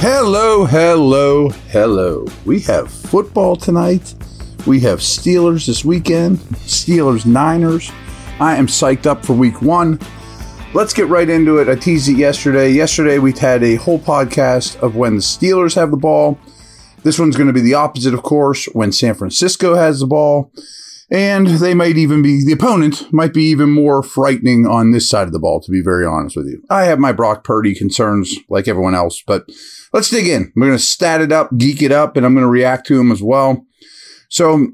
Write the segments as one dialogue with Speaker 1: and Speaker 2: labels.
Speaker 1: Hello, hello, hello. We have football tonight. We have Steelers this weekend. Steelers Niners. I am psyched up for week one. Let's get right into it. I teased it yesterday. Yesterday, we had a whole podcast of when the Steelers have the ball. This one's going to be the opposite, of course, when San Francisco has the ball. And they might even be, the opponent might be even more frightening on this side of the ball, to be very honest with you. I have my Brock Purdy concerns like everyone else, but let's dig in. We're going to stat it up, geek it up, and I'm going to react to them as well. So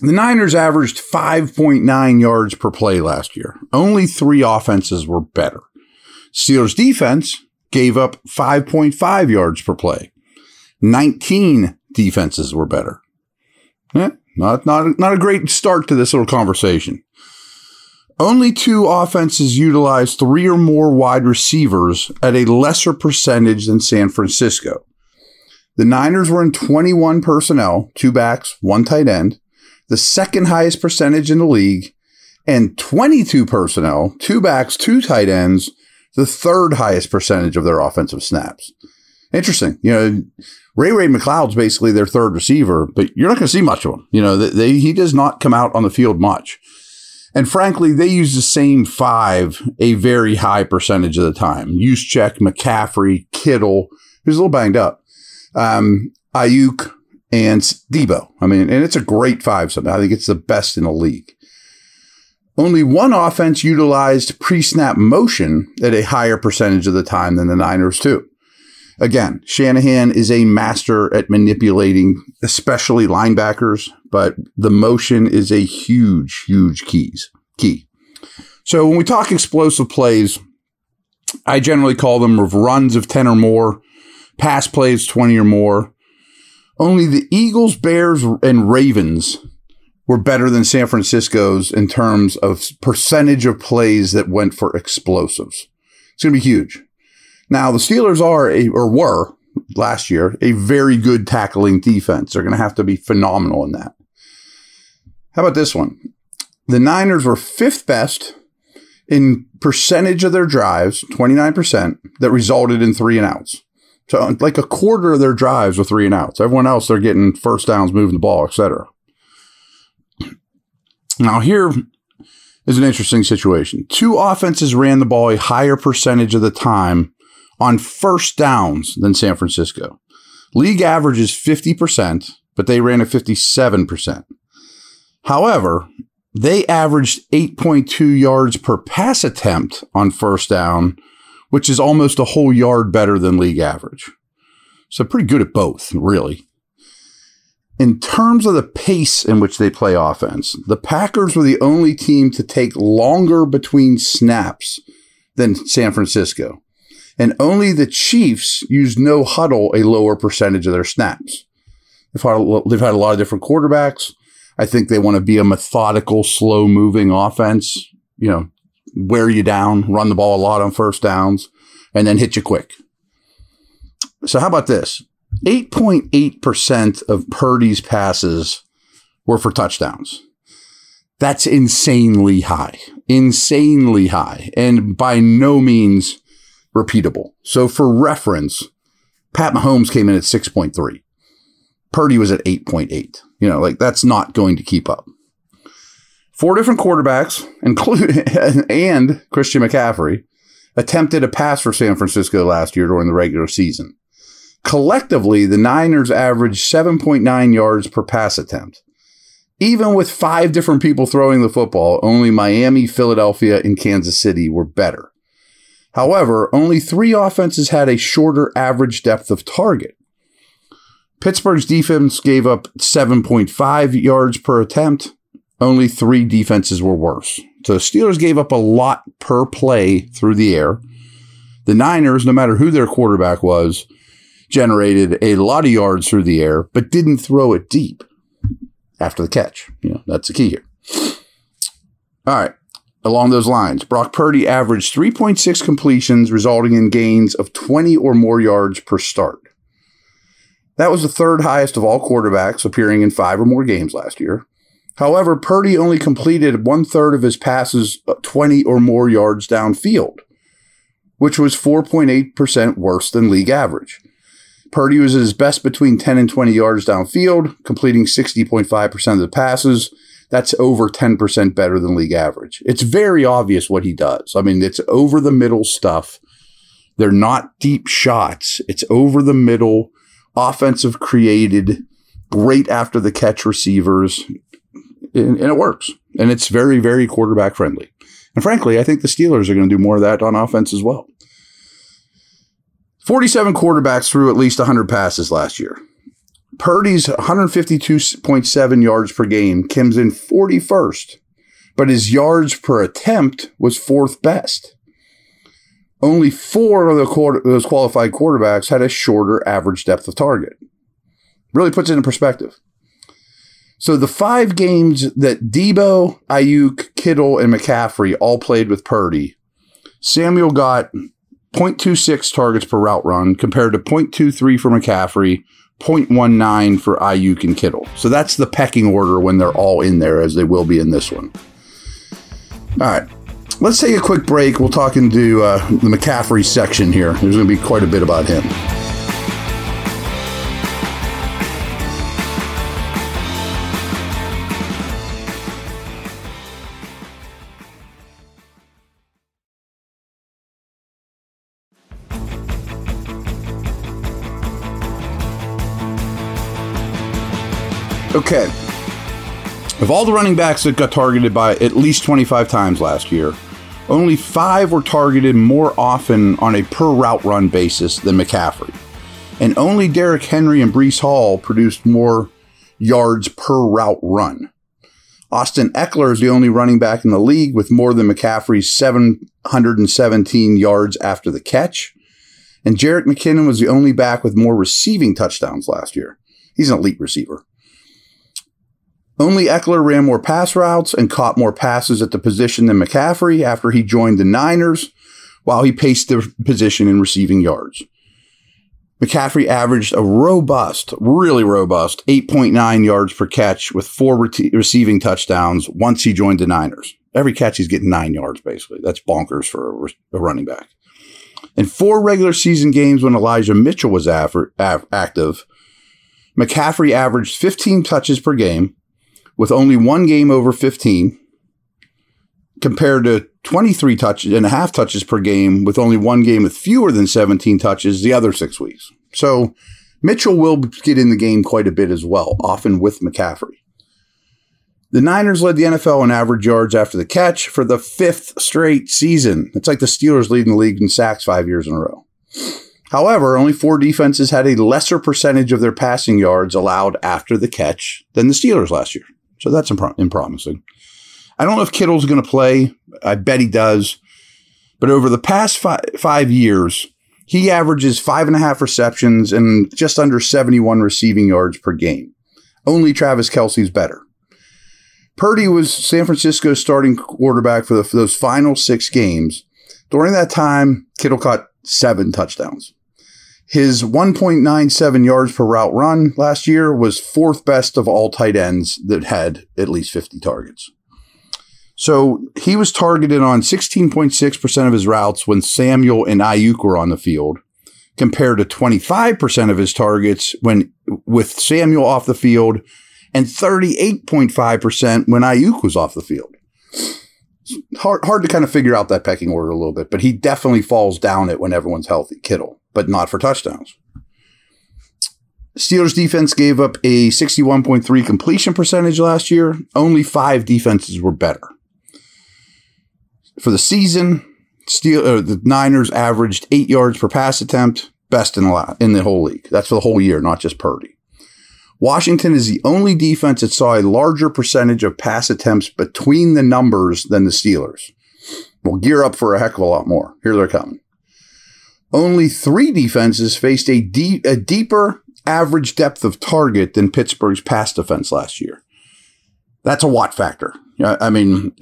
Speaker 1: the Niners averaged 5.9 yards per play last year. Only three offenses were better. Steelers defense gave up 5.5 yards per play. 19 defenses were better. Eh, not, not, not a great start to this little conversation. Only two offenses utilize three or more wide receivers at a lesser percentage than San Francisco. The Niners were in 21 personnel, two backs, one tight end, the second highest percentage in the league, and 22 personnel, two backs, two tight ends, the third highest percentage of their offensive snaps. Interesting. You know, Ray Ray McCloud's basically their third receiver, but you're not going to see much of him. You know, they, he does not come out on the field much. And frankly, they use the same five a very high percentage of the time. Juszczyk, McCaffrey, Kittle, who's a little banged up um, Aiyuk, and Deebo. I mean, and it's a great five. something. I think it's the best in the league. Only one offense utilized pre-snap motion at a higher percentage of the time than the Niners too. Again, Shanahan is a master at manipulating, especially linebackers, but the motion is a huge, huge keys key. So when we talk explosive plays, I generally call them runs of 10 or more pass plays 20 or more. Only the Eagles, Bears, and Ravens were better than San Francisco's in terms of percentage of plays that went for explosives. It's going to be huge. Now, the Steelers are a, or were last year, a very good tackling defense. They're going to have to be phenomenal in that. How about this one? The Niners were fifth best in percentage of their drives, 29%, that resulted in three and outs. So like a quarter of their drives were three and outs. Everyone else, they're getting first downs, moving the ball, etc. Now here is an interesting situation. Two offenses ran the ball a higher percentage of the time on first downs than San Francisco. League average is 50%, but they ran at 57%. However, they averaged 8.2 yards per pass attempt on first down which is almost a whole yard better than league average. So pretty good at both, really. In terms of the pace in which they play offense, the Packers were the only team to take longer between snaps than San Francisco. And only the Chiefs used no huddle a lower percentage of their snaps. They've had, a, they've had a lot of different quarterbacks. I think they want to be a methodical, slow moving offense. You know, wear you down, run the ball a lot on first downs, and then hit you quick. So, how about this? 8.8% of Purdy's passes were for touchdowns. That's insanely high, insanely high, and by no means repeatable. So, for reference, Pat Mahomes came in at 6.3. Purdy was at 8.8. You know, like that's not going to keep up. Four different quarterbacks, including and Christian McCaffrey, attempted a pass for San Francisco last year during the regular season. Collectively, the Niners averaged 7.9 yards per pass attempt. Even with five different people throwing the football, only Miami, Philadelphia, and Kansas City were better. However, only three offenses had a shorter average depth of target. Pittsburgh's defense gave up 7.5 yards per attempt, only three defenses were worse So Steelers gave up a lot per play through the air. The Niners, no matter who their quarterback was, generated a lot of yards through the air, but didn't throw it deep after the catch. You know, that's the key here. All right. Along those lines, Brock Purdy averaged 3.6 completions, resulting in gains of 20 or more yards per start. That was the third highest of all quarterbacks appearing in five or more games last year. However, Purdy only completed one third of his passes uh, 20 or more yards downfield, which was 4.8% worse than league average. Purdy was at his best between 10 and 20 yards downfield, completing 60.5% of the passes. That's over 10% better than league average. It's very obvious what he does. I mean, it's over the middle stuff. They're not deep shots. It's over the middle, offensive created, great after the catch receivers. And, and it works. And it's very, very quarterback friendly. And frankly, I think the Steelers are going to do more of that on offense as well. 47 quarterbacks threw at least 100 passes last year. Purdy's 152.7 yards per game comes in 41st, but his yards per attempt was fourth best. Only four of the quarter, those qualified quarterbacks had a shorter average depth of target. Really puts it in perspective. So the five games that Deebo, Aiyuk, Kittle, and McCaffrey all played with Purdy, Samuel got 0.26 targets per route run compared to 0.23 for McCaffrey, 0.19 for Aiyuk and Kittle. So that's the pecking order when they're all in there, as they will be in this one. All right. Let's take a quick break. We'll talk into uh, the McCaffrey section here. There's going to be quite a bit about him. Okay. Of all the running backs that got targeted by at least 25 times last year, only five were targeted more often on a per route run basis than McCaffrey. And only Derrick Henry and Breece Hall produced more yards per route run. Austin Ekeler is the only running back in the league with more than McCaffrey's 717 yards after the catch. And Jerick McKinnon was the only back with more receiving touchdowns last year. He's an elite receiver. Only Ekeler ran more pass routes and caught more passes at the position than McCaffrey after he joined the Niners, while he paced the position in receiving yards. McCaffrey averaged a robust, really robust 8.9 yards per catch with four re- receiving touchdowns once he joined the Niners. Every catch he's getting nine yards, basically. That's bonkers for a, re- a running back. In four regular season games when Elijah Mitchell was av- av- active, McCaffrey averaged 15 touches per game, with only one game over 15 compared to 23 touches and a half touches per game with only one game with fewer than 17 touches the other six weeks. So Mitchell will get in the game quite a bit as well, often with McCaffrey. The Niners led the NFL in average yards after the catch for the fifth straight season. It's like the Steelers leading the league in sacks five years in a row. However, only four defenses had a lesser percentage of their passing yards allowed after the catch than the Steelers last year. So that's improm- promising. I don't know if Kittle's going to play. I bet he does. But over the past five, five years, he averages five and a half receptions and just under 71 receiving yards per game. Only Travis Kelce's better. Purdy was San Francisco's starting quarterback for, the, for those final six games. During that time, Kittle caught seven touchdowns. His 1.97 yards per route run last year was fourth best of all tight ends that had at least 50 targets. So he was targeted on 16.6% of his routes when Samuel and Aiyuk were on the field, compared to 25% of his targets when with Samuel off the field and 38.5% when Aiyuk was off the field. Hard, hard to kind of figure out that pecking order a little bit, but he definitely falls down it when everyone's healthy, Kittle but not for touchdowns. Steelers defense gave up a 61.3 completion percentage last year. Only five defenses were better. For the season, Steel, uh, the Niners averaged eight yards per pass attempt, best in the, in the whole league. That's for the whole year, not just Purdy. Washington is the only defense that saw a larger percentage of pass attempts between the numbers than the Steelers. We'll gear up for a heck of a lot more. Here they're coming. Only three defenses faced a, a deeper average depth of target than Pittsburgh's pass defense last year. That's a Watt factor. I mean,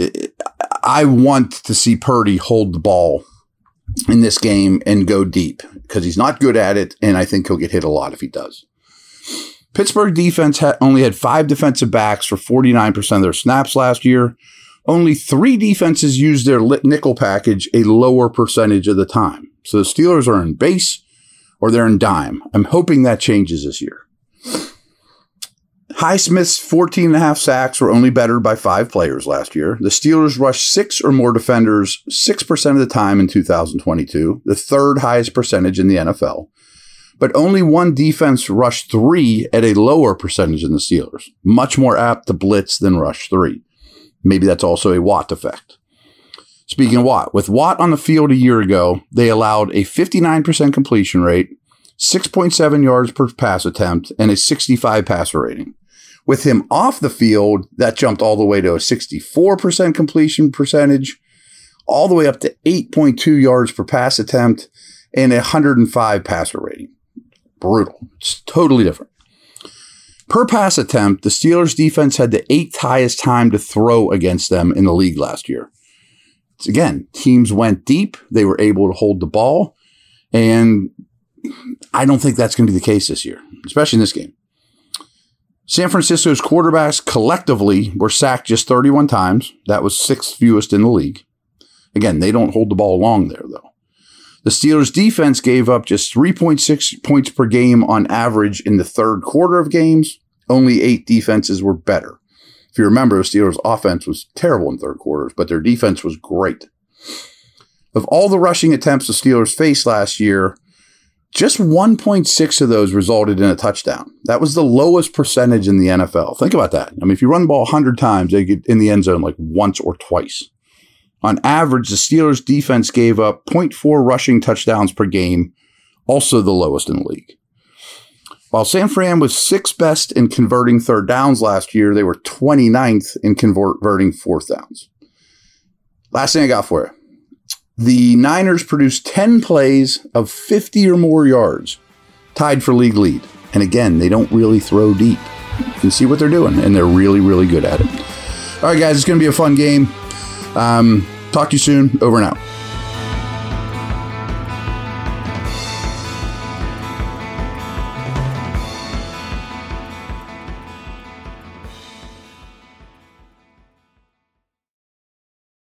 Speaker 1: I want to see Purdy hold the ball in this game and go deep because he's not good at it, and I think he'll get hit a lot if he does. Pittsburgh defense only had five defensive backs for 49% of their snaps last year. Only three defenses used their nickel package a lower percentage of the time. So the Steelers are in base or they're in dime. I'm hoping that changes this year. Highsmith's 14 and a half sacks were only bettered by five players last year. The Steelers rushed six or more defenders 6% of the time in 2022, the third highest percentage in the NFL but only one defense rushed three at a lower percentage than the Steelers. Much more apt to blitz than rush three. Maybe that's also a Watt effect. Speaking of Watt, with Watt on the field a year ago, they allowed a 59% completion rate, 6.7 yards per pass attempt, and a 65 passer rating. With him off the field, that jumped all the way to a 64% completion percentage, all the way up to 8.2 yards per pass attempt, and a 105 passer rating brutal. It's totally different. Per pass attempt, the Steelers defense had the eighth highest time to throw against them in the league last year. It's, again, teams went deep. They were able to hold the ball. And I don't think that's going to be the case this year, especially in this game. San Francisco's quarterbacks collectively were sacked just 31 times. That was sixth fewest in the league. Again, they don't hold the ball long there, though. The Steelers defense gave up just 3.6 points per game on average in the third quarter of games. Only eight defenses were better. If you remember, the Steelers offense was terrible in third quarters, but their defense was great. Of all the rushing attempts the Steelers faced last year, just 1.6 of those resulted in a touchdown. That was the lowest percentage in the NFL. Think about that. I mean, if you run the ball 100 times, they get in the end zone like once or twice. On average, the Steelers defense gave up 0.4 rushing touchdowns per game, also the lowest in the league. While San Fran was sixth best in converting third downs last year, they were 29th in converting fourth downs. Last thing I got for you. The Niners produced 10 plays of 50 or more yards, tied for league lead. And again, they don't really throw deep. You can see what they're doing, and they're really, really good at it. All right, guys, it's going to be a fun game. Um, talk to you soon. Over and out.